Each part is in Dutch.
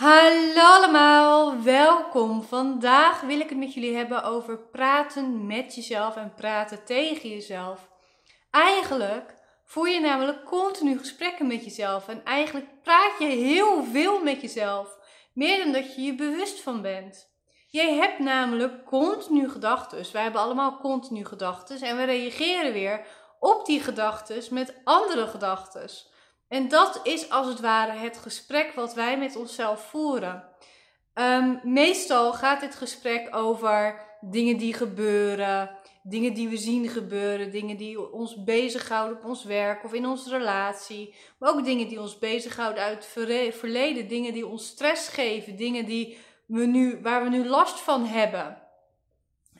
Hallo allemaal, welkom. Vandaag wil ik het met jullie hebben over praten met jezelf en praten tegen jezelf. Eigenlijk voer je namelijk continu gesprekken met jezelf en eigenlijk praat je heel veel met jezelf, meer dan dat je je bewust van bent. Jij hebt namelijk continu gedachten. Wij hebben allemaal continu gedachten en we reageren weer op die gedachten met andere gedachten. En dat is als het ware het gesprek wat wij met onszelf voeren. Ehm, meestal gaat dit gesprek over dingen die gebeuren, dingen die we zien gebeuren, dingen die ons bezighouden op ons werk of in onze relatie. Maar ook dingen die ons bezighouden uit het verleden, dingen die ons stress geven, dingen die we nu, waar we nu last van hebben.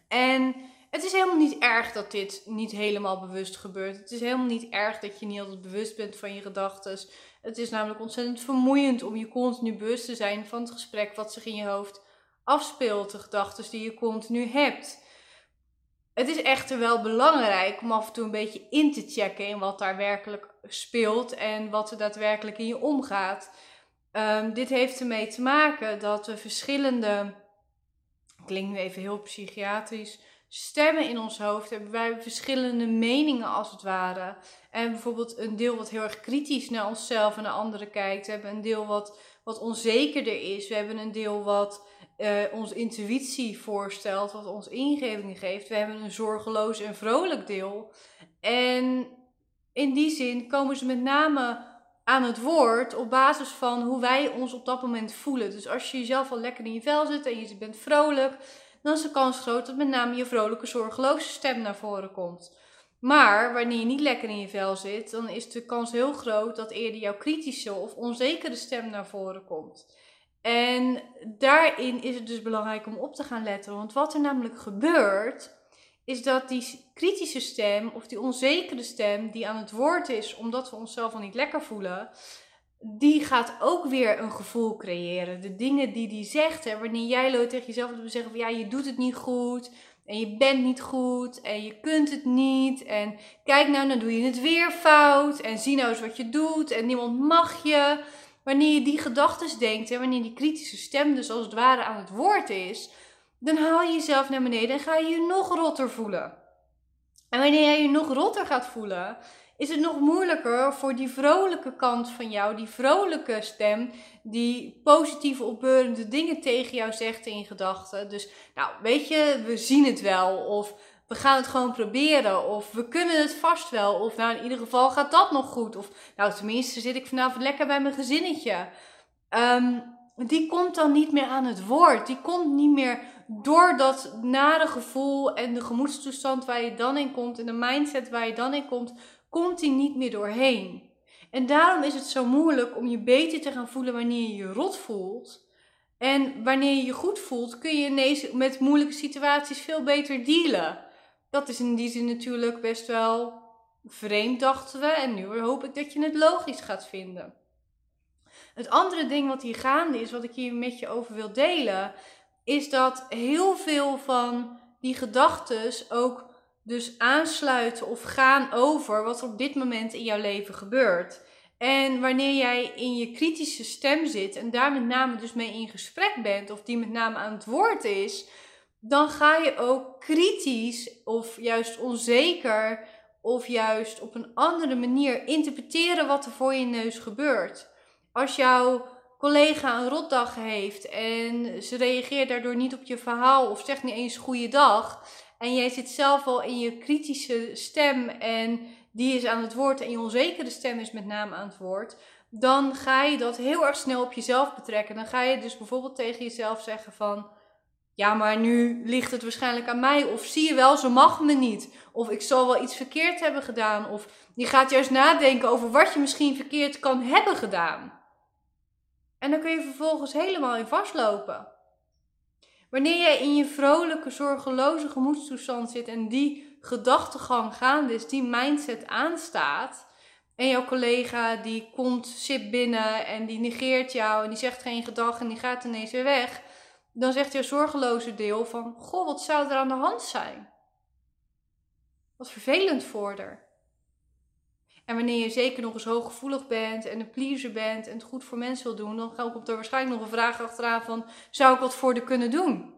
En het is helemaal niet erg dat dit niet helemaal bewust gebeurt. Het is helemaal niet erg dat je niet altijd bewust bent van je gedachten. Het is namelijk ontzettend vermoeiend om je continu bewust te zijn van het gesprek wat zich in je hoofd afspeelt, de gedachten die je continu hebt. Het is echter wel belangrijk om af en toe een beetje in te checken in wat daar werkelijk speelt en wat er daadwerkelijk in je omgaat. Um, dit heeft ermee te maken dat we verschillende, klinkt nu even heel psychiatrisch, stemmen in ons hoofd hebben wij verschillende meningen als het ware. En bijvoorbeeld een deel wat heel erg kritisch naar onszelf en naar anderen kijkt. We hebben een deel wat, wat onzekerder is. We hebben een deel wat uh, onze intuïtie voorstelt, wat ons ingevingen geeft. We hebben een zorgeloos en vrolijk deel. En in die zin komen ze met name aan het woord op basis van hoe wij ons op dat moment voelen. Dus als je jezelf al lekker in je vel zit en je bent vrolijk, dan is de kans groot dat met name je vrolijke, zorgeloze stem naar voren komt. Maar wanneer je niet lekker in je vel zit, dan is de kans heel groot dat eerder jouw kritische of onzekere stem naar voren komt. En daarin is het dus belangrijk om op te gaan letten. Want wat er namelijk gebeurt, is dat die kritische stem of die onzekere stem die aan het woord is, omdat we onszelf al niet lekker voelen, die gaat ook weer een gevoel creëren. De dingen die die zegt, wanneer jij tegen jezelf wil zeggen van ja, je doet het niet goed en je bent niet goed en je kunt het niet en kijk nou, dan doe je het weer fout en zie nou eens wat je doet en niemand mag je. Wanneer je die gedachten denkt en wanneer die kritische stem dus als het ware aan het woord is, dan haal je jezelf naar beneden en ga je je nog rotter voelen. En wanneer jij je nog rotter gaat voelen, is het nog moeilijker voor die vrolijke kant van jou, die vrolijke stem, die positieve opbeurende dingen tegen jou zegt in gedachten. Dus, nou, weet je, we zien het wel, of we gaan het gewoon proberen, of we kunnen het vast wel, of nou, in ieder geval gaat dat nog goed, of nou, tenminste zit ik vanavond lekker bij mijn gezinnetje. Um, die komt dan niet meer aan het woord. Die komt niet meer door dat nare gevoel en de gemoedstoestand waar je dan in komt en de mindset waar je dan in komt, komt die niet meer doorheen. En daarom is het zo moeilijk om je beter te gaan voelen wanneer je je rot voelt. En wanneer je je goed voelt, kun je ineens met moeilijke situaties veel beter dealen. Dat is in die zin natuurlijk best wel vreemd, dachten we. En nu hoop ik dat je het logisch gaat vinden. Het andere ding wat hier gaande is, wat ik hier met je over wil delen, is dat heel veel van die gedachten ook dus aansluiten of gaan over wat er op dit moment in jouw leven gebeurt. En wanneer jij in je kritische stem zit en daar met name dus mee in gesprek bent, of die met name aan het woord is, dan ga je ook kritisch of juist onzeker of juist op een andere manier interpreteren wat er voor je neus gebeurt. Als jouw collega een rotdag heeft en ze reageert daardoor niet op je verhaal of zegt niet eens goeiedag en jij zit zelf al in je kritische stem en die is aan het woord en je onzekere stem is met name aan het woord, dan ga je dat heel erg snel op jezelf betrekken. Dan ga je dus bijvoorbeeld tegen jezelf zeggen van, ja, maar nu ligt het waarschijnlijk aan mij. Of zie je wel, ze mag me niet. Of ik zal wel iets verkeerd hebben gedaan. Of je gaat juist nadenken over wat je misschien verkeerd kan hebben gedaan. En dan kun je vervolgens helemaal in vastlopen. Wanneer jij in je vrolijke, zorgeloze gemoedstoestand zit en die gedachtegang gaande is, die mindset aanstaat, en jouw collega die komt, zit binnen en die negeert jou en die zegt geen gedag en die gaat ineens weer weg, dan zegt jouw zorgeloze deel van, goh, wat zou er aan de hand zijn? Wat vervelend voor haar. En wanneer je zeker nog eens hooggevoelig bent en een pleaser bent en het goed voor mensen wil doen, dan komt er waarschijnlijk nog een vraag achteraan van, zou ik wat voor de kunnen doen?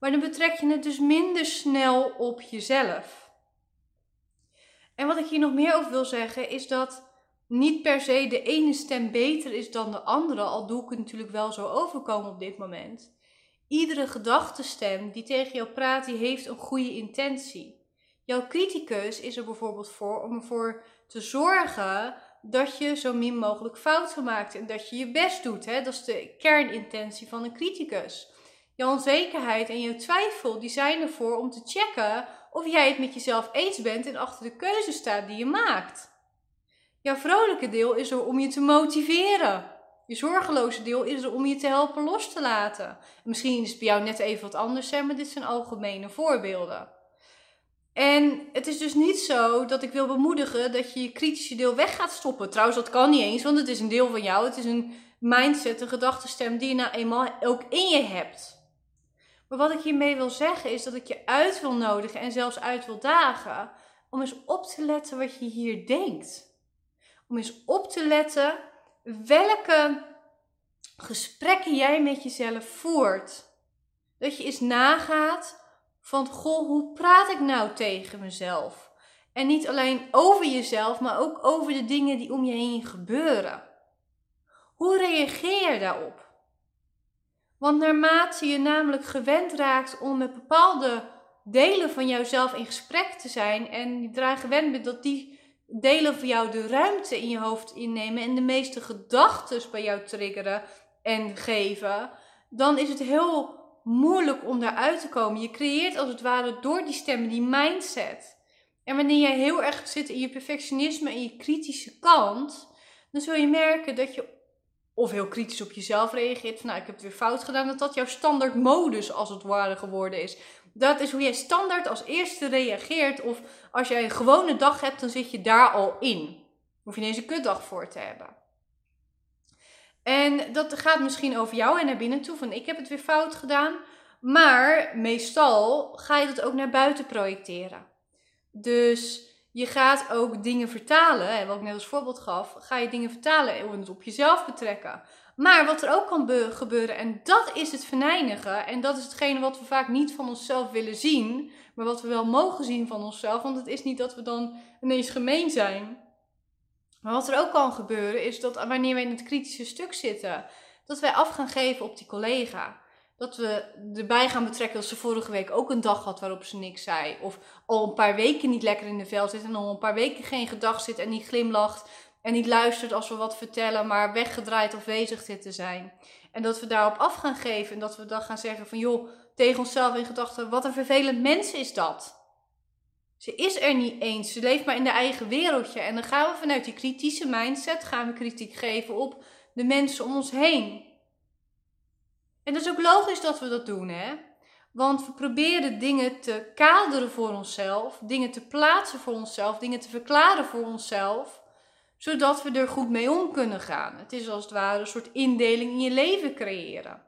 Maar dan betrek je het dus minder snel op jezelf. En wat ik hier nog meer over wil zeggen is dat niet per se de ene stem beter is dan de andere, al doe ik het natuurlijk wel zo overkomen op dit moment. Iedere gedachtestem die tegen jou praat, die heeft een goede intentie. Jouw criticus is er bijvoorbeeld voor om ervoor te zorgen dat je zo min mogelijk fouten maakt en dat je je best doet. Hè? Dat is de kernintentie van een criticus. Jouw onzekerheid en jouw twijfel, die zijn ervoor om te checken of jij het met jezelf eens bent en achter de keuze staat die je maakt. Jouw vrolijke deel is er om je te motiveren. Je zorgeloze deel is er om je te helpen los te laten. misschien is het bij jou net even wat anders, hè, maar dit zijn algemene voorbeelden. En het is dus niet zo dat ik wil bemoedigen dat je je kritische deel weg gaat stoppen. Trouwens, dat kan niet eens, want het is een deel van jou. Het is een mindset, een gedachtenstem die je nou eenmaal ook in je hebt. Maar wat ik hiermee wil zeggen is dat ik je uit wil nodigen en zelfs uit wil dagen om eens op te letten wat je hier denkt. Om eens op te letten welke gesprekken jij met jezelf voert. Dat je eens nagaat van, goh, hoe praat ik nou tegen mezelf? En niet alleen over jezelf, maar ook over de dingen die om je heen gebeuren. Hoe reageer je daarop? Want naarmate je namelijk gewend raakt om met bepaalde delen van jouzelf in gesprek te zijn en je eraan gewend bent dat die delen van jou de ruimte in je hoofd innemen en de meeste gedachten bij jou triggeren en geven, dan is het heel moeilijk om daaruit te komen. Je creëert als het ware door die stemmen die mindset. En wanneer jij heel erg zit in je perfectionisme en je kritische kant, dan zul je merken dat je of heel kritisch op jezelf reageert. Van nou, ik heb het weer fout gedaan. Dat dat jouw standaard modus als het ware geworden is. Dat is hoe jij standaard als eerste reageert. Of als jij een gewone dag hebt, dan zit je daar al in. Hoef je ineens een kutdag voor te hebben. En dat gaat misschien over jou en naar binnen toe. Van ik heb het weer fout gedaan. Maar meestal ga je dat ook naar buiten projecteren. Dus je gaat ook dingen vertalen. En wat ik net als voorbeeld gaf. Ga je dingen vertalen en het op jezelf betrekken. Maar wat er ook kan gebeuren, en dat is het venijnigen. En dat is hetgene wat we vaak niet van onszelf willen zien. Maar wat we wel mogen zien van onszelf. Want het is niet dat we dan ineens gemeen zijn. Maar wat er ook kan gebeuren is dat wanneer we in het kritische stuk zitten, dat wij af gaan geven op die collega. Dat we erbij gaan betrekken dat ze vorige week ook een dag had waarop ze niks zei. Of al een paar weken niet lekker in de vel zit en al een paar weken geen gedag zit en niet glimlacht. En niet luistert als we wat vertellen, maar weggedraaid of bezig zit te zijn. En dat we daarop af gaan geven en dat we dan gaan zeggen van joh, tegen onszelf in gedachten, wat een vervelend mens is dat. Ze is er niet eens. Ze leeft maar in de eigen wereldje. En dan gaan we vanuit die kritische mindset gaan we kritiek geven op de mensen om ons heen. En dat is ook logisch dat we dat doen, hè? Want we proberen dingen te kaderen voor onszelf, dingen te plaatsen voor onszelf, dingen te verklaren voor onszelf, zodat we er goed mee om kunnen gaan. Het is als het ware een soort indeling in je leven creëren.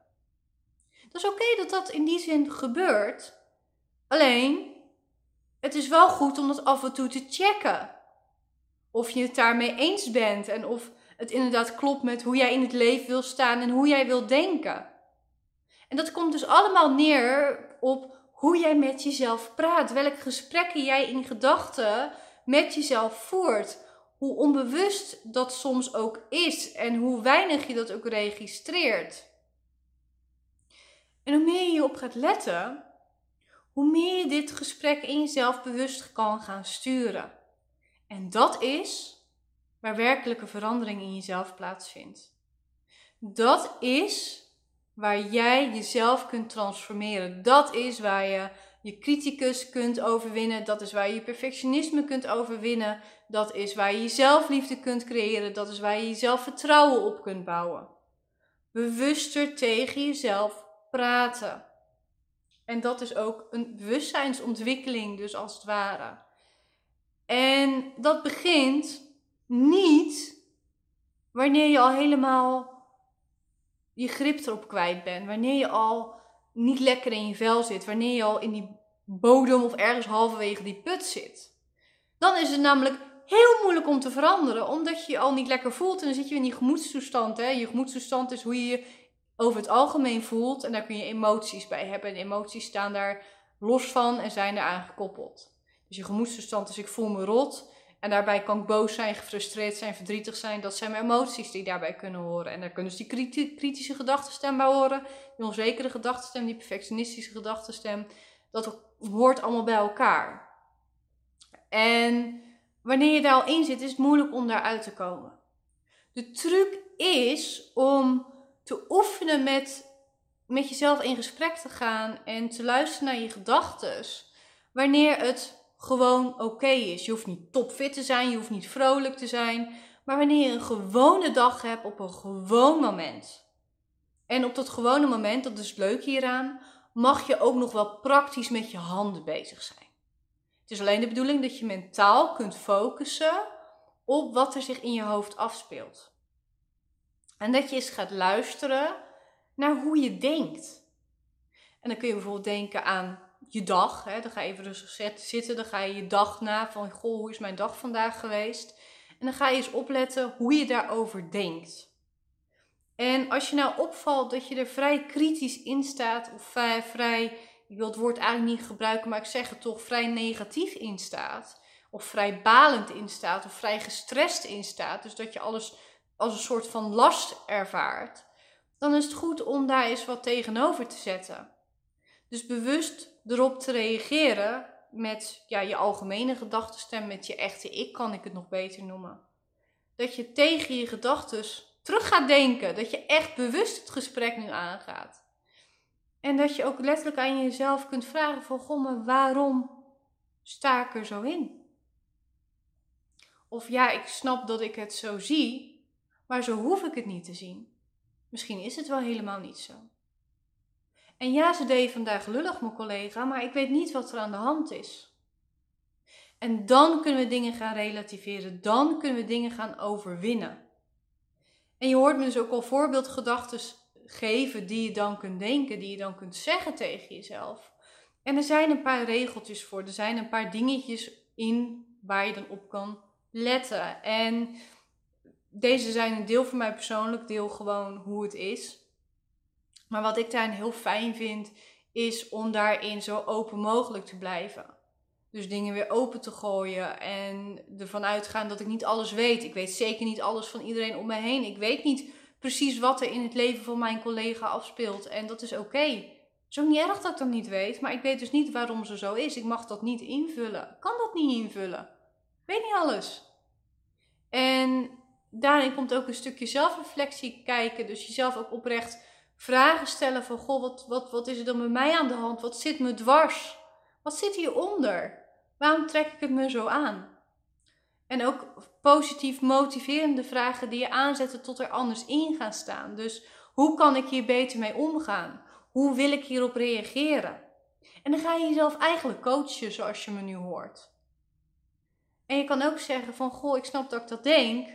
Dat is oké dat dat in die zin gebeurt. Alleen, het is wel goed om dat af en toe te checken. Of je het daarmee eens bent en of het inderdaad klopt met hoe jij in het leven wil staan en hoe jij wil denken. En dat komt dus allemaal neer op hoe jij met jezelf praat, welke gesprekken jij in gedachten met jezelf voert. Hoe onbewust dat soms ook is en hoe weinig je dat ook registreert. En hoe meer je op gaat letten, hoe meer je dit gesprek in jezelf bewust kan gaan sturen. En dat is waar werkelijke verandering in jezelf plaatsvindt. Dat is waar jij jezelf kunt transformeren. Dat is waar je je criticus kunt overwinnen. Dat is waar je je perfectionisme kunt overwinnen. Dat is waar je je zelfliefde kunt creëren. Dat is waar je je zelfvertrouwen op kunt bouwen. Bewuster tegen jezelf praten. En dat is ook een bewustzijnsontwikkeling, dus als het ware. En dat begint niet wanneer je al helemaal je grip erop kwijt bent. Wanneer je al niet lekker in je vel zit. Wanneer je al in die bodem of ergens halverwege die put zit. Dan is het namelijk heel moeilijk om te veranderen, omdat je je al niet lekker voelt. En dan zit je in die gemoedstoestand. Hè? Je gemoedstoestand is hoe je je over het algemeen voelt. En daar kun je emoties bij hebben. En emoties staan daar los van en zijn eraan gekoppeld. Dus je gemoedstoestand is ik voel me rot. En daarbij kan ik boos zijn, gefrustreerd zijn, verdrietig zijn. Dat zijn mijn emoties die daarbij kunnen horen. En daar kunnen dus die kritische gedachtenstem bij horen. Die onzekere gedachtenstem, die perfectionistische gedachtenstem. Dat hoort allemaal bij elkaar. En wanneer je daar al in zit, is het moeilijk om daaruit te komen. De truc is om te oefenen met, met jezelf in gesprek te gaan en te luisteren naar je gedachten. Wanneer het gewoon oké is. Je hoeft niet topfit te zijn, je hoeft niet vrolijk te zijn. Maar wanneer je een gewone dag hebt op een gewoon moment. En op dat gewone moment, dat is leuk hieraan, mag je ook nog wel praktisch met je handen bezig zijn. Het is alleen de bedoeling dat je mentaal kunt focussen op wat er zich in je hoofd afspeelt. En dat je eens gaat luisteren naar hoe je denkt. En dan kun je bijvoorbeeld denken aan je dag. Hè? Dan ga je even rustig zitten, dan ga je je dag na van, goh, hoe is mijn dag vandaag geweest? En dan ga je eens opletten hoe je daarover denkt. En als je nou opvalt dat je er vrij kritisch in staat, of vrij, vrij, ik wil het woord eigenlijk niet gebruiken, maar ik zeg het toch, vrij negatief in staat, of vrij balend in staat, of vrij gestrest in staat, dus dat je alles als een soort van last ervaart, dan is het goed om daar eens wat tegenover te zetten. Dus bewust erop te reageren met ja, je algemene gedachtenstem, met je echte ik, kan ik het nog beter noemen. Dat je tegen je gedachten terug gaat denken. Dat je echt bewust het gesprek nu aangaat. En dat je ook letterlijk aan jezelf kunt vragen van, goh, maar waarom sta ik er zo in? Of ja, ik snap dat ik het zo zie, maar zo hoef ik het niet te zien. Misschien is het wel helemaal niet zo. En ja, ze deed vandaag lullig, mijn collega, maar ik weet niet wat er aan de hand is. En dan kunnen we dingen gaan relativeren, dan kunnen we dingen gaan overwinnen. En je hoort me dus ook al voorbeeldgedachten geven die je dan kunt denken, die je dan kunt zeggen tegen jezelf. En er zijn een paar regeltjes voor, er zijn een paar dingetjes in waar je dan op kan letten. En deze zijn een deel van mij persoonlijk, deel gewoon hoe het is. Maar wat ik daarin heel fijn vind, is om daarin zo open mogelijk te blijven. Dus dingen weer open te gooien en ervan uitgaan dat ik niet alles weet. Ik weet zeker niet alles van iedereen om me heen. Ik weet niet precies wat er in het leven van mijn collega afspeelt. En dat is oké. Het is niet erg dat ik dat niet weet, maar ik weet dus niet waarom ze zo is. Ik mag dat niet invullen. Ik kan dat niet invullen. Ik weet niet alles. En daarin komt ook een stukje zelfreflectie kijken. Dus jezelf ook oprecht vragen stellen van, goh, wat, wat, wat is er dan bij mij aan de hand? Wat zit me dwars? Wat zit hieronder? Waarom trek ik het me zo aan? En ook positief motiverende vragen die je aanzetten tot er anders in gaan staan. Dus hoe kan ik hier beter mee omgaan? Hoe wil ik hierop reageren? En dan ga je jezelf eigenlijk coachen zoals je me nu hoort. En je kan ook zeggen van, goh, ik snap dat ik dat denk,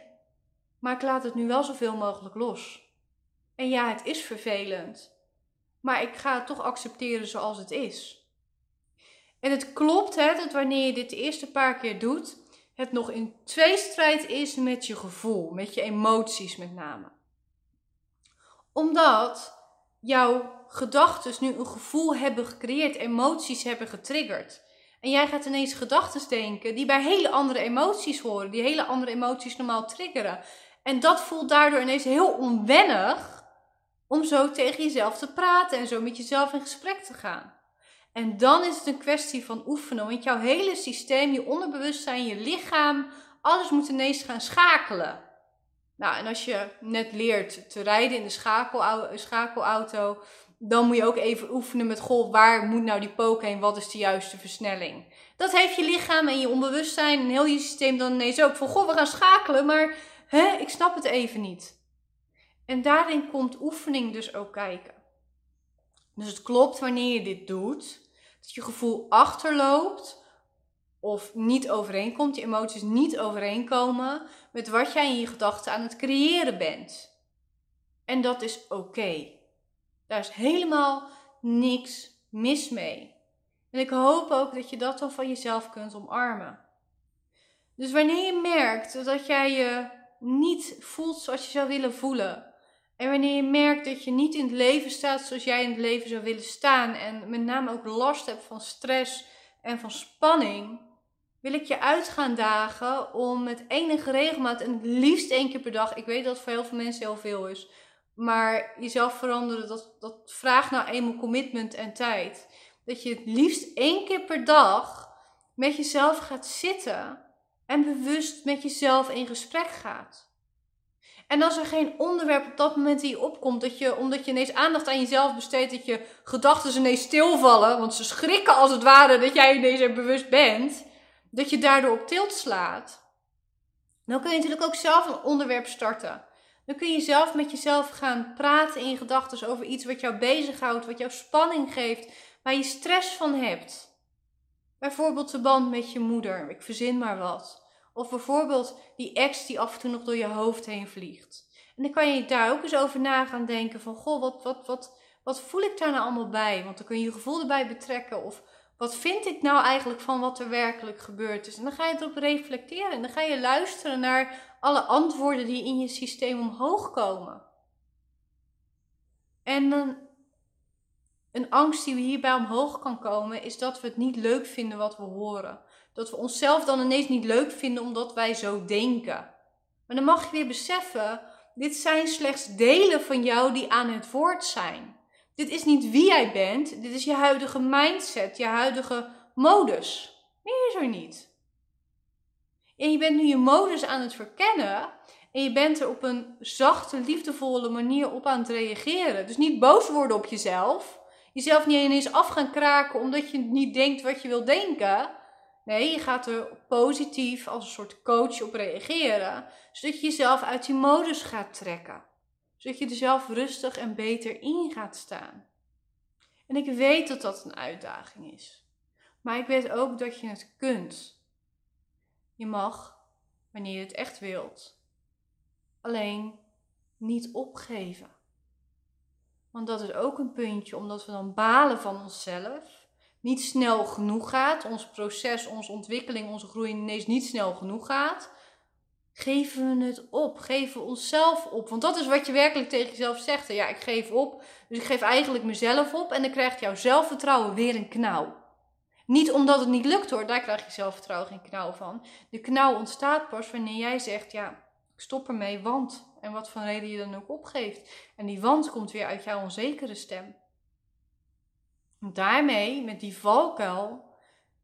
maar ik laat het nu wel zoveel mogelijk los. En ja, het is vervelend. Maar ik ga het toch accepteren zoals het is. En het klopt hè, dat wanneer je dit de eerste paar keer doet, het nog in tweestrijd is met je gevoel, met je emoties met name. Omdat jouw gedachten nu een gevoel hebben gecreëerd, emoties hebben getriggerd. En jij gaat ineens gedachten denken die bij hele andere emoties horen, die hele andere emoties normaal triggeren. En dat voelt daardoor ineens heel onwennig om zo tegen jezelf te praten en zo met jezelf in gesprek te gaan. En dan is het een kwestie van oefenen, want jouw hele systeem, je onderbewustzijn, je lichaam, alles moet ineens gaan schakelen. Nou, en als je net leert te rijden in de schakelauto, dan moet je ook even oefenen met, goh, waar moet nou die pook heen? Wat is de juiste versnelling? Dat heeft je lichaam en je onbewustzijn en heel je systeem dan ineens ook van, goh, we gaan schakelen, maar hè, ik snap het even niet. En daarin komt oefening dus ook kijken. Dus het klopt wanneer je dit doet, dat je gevoel achterloopt of niet overeenkomt, je emoties niet overeenkomen met wat jij in je gedachten aan het creëren bent. En dat is oké. Daar is helemaal niks mis mee. En ik hoop ook dat je dat dan van jezelf kunt omarmen. Dus wanneer je merkt dat jij je niet voelt zoals je zou willen voelen. En wanneer je merkt dat je niet in het leven staat zoals jij in het leven zou willen staan. En met name ook last hebt van stress en van spanning. Wil ik je uit gaan dagen om met enige regelmaat en het liefst één keer per dag. Ik weet dat het voor heel veel mensen heel veel is. Maar jezelf veranderen, dat, dat vraagt nou eenmaal commitment en tijd. Dat je het liefst één keer per dag met jezelf gaat zitten en bewust met jezelf in gesprek gaat. En als er geen onderwerp op dat moment in je opkomt, dat je, omdat je ineens aandacht aan jezelf besteedt, dat je gedachten ineens stilvallen, want ze schrikken als het ware dat jij ineens er bewust bent, dat je daardoor op tilt slaat. Dan kun je natuurlijk ook zelf een onderwerp starten. Dan kun je zelf met jezelf gaan praten in gedachten over iets wat jou bezighoudt, wat jou spanning geeft, waar je stress van hebt. Bijvoorbeeld de band met je moeder, ik verzin maar wat. Of bijvoorbeeld die ex die af en toe nog door je hoofd heen vliegt. En dan kan je daar ook eens over na gaan denken van, goh, wat, wat, wat, wat voel ik daar nou allemaal bij? Want dan kun je je gevoel erbij betrekken. Of wat vind ik nou eigenlijk van wat er werkelijk gebeurd is? En dan ga je erop reflecteren en dan ga je luisteren naar alle antwoorden die in je systeem omhoog komen. En dan een angst die we hierbij omhoog kan komen, is dat we het niet leuk vinden wat we horen. Dat we onszelf dan ineens niet leuk vinden omdat wij zo denken. Maar dan mag je weer beseffen, dit zijn slechts delen van jou die aan het woord zijn. Dit is niet wie jij bent, dit is je huidige mindset, je huidige modus. Meer is er niet. En je bent nu je modus aan het verkennen en je bent er op een zachte, liefdevolle manier op aan het reageren. Dus niet boos worden op jezelf, jezelf niet ineens af gaan kraken omdat je niet denkt wat je wil denken. Nee, je gaat er positief als een soort coach op reageren, zodat je jezelf uit die modus gaat trekken. Zodat je er zelf rustig en beter in gaat staan. En ik weet dat dat een uitdaging is. Maar ik weet ook dat je het kunt. Je mag, wanneer je het echt wilt. Alleen niet opgeven. Want dat is ook een puntje, omdat we dan balen van onszelf. Niet snel genoeg gaat, ons proces, onze ontwikkeling, onze groei ineens niet snel genoeg gaat. Geven we het op, geven we onszelf op. Want dat is wat je werkelijk tegen jezelf zegt. Ja, ik geef op, dus ik geef eigenlijk mezelf op en dan krijgt jouw zelfvertrouwen weer een knauw. Niet omdat het niet lukt hoor, daar krijg je zelfvertrouwen geen knauw van. De knauw ontstaat pas wanneer jij zegt, ja, ik stop ermee, want. En wat voor reden je dan ook opgeeft. En die want komt weer uit jouw onzekere stem. Daarmee, met die valkuil,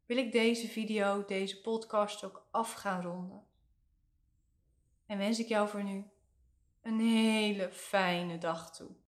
wil ik deze video, deze podcast ook af gaan ronden. En wens ik jou voor nu een hele fijne dag toe.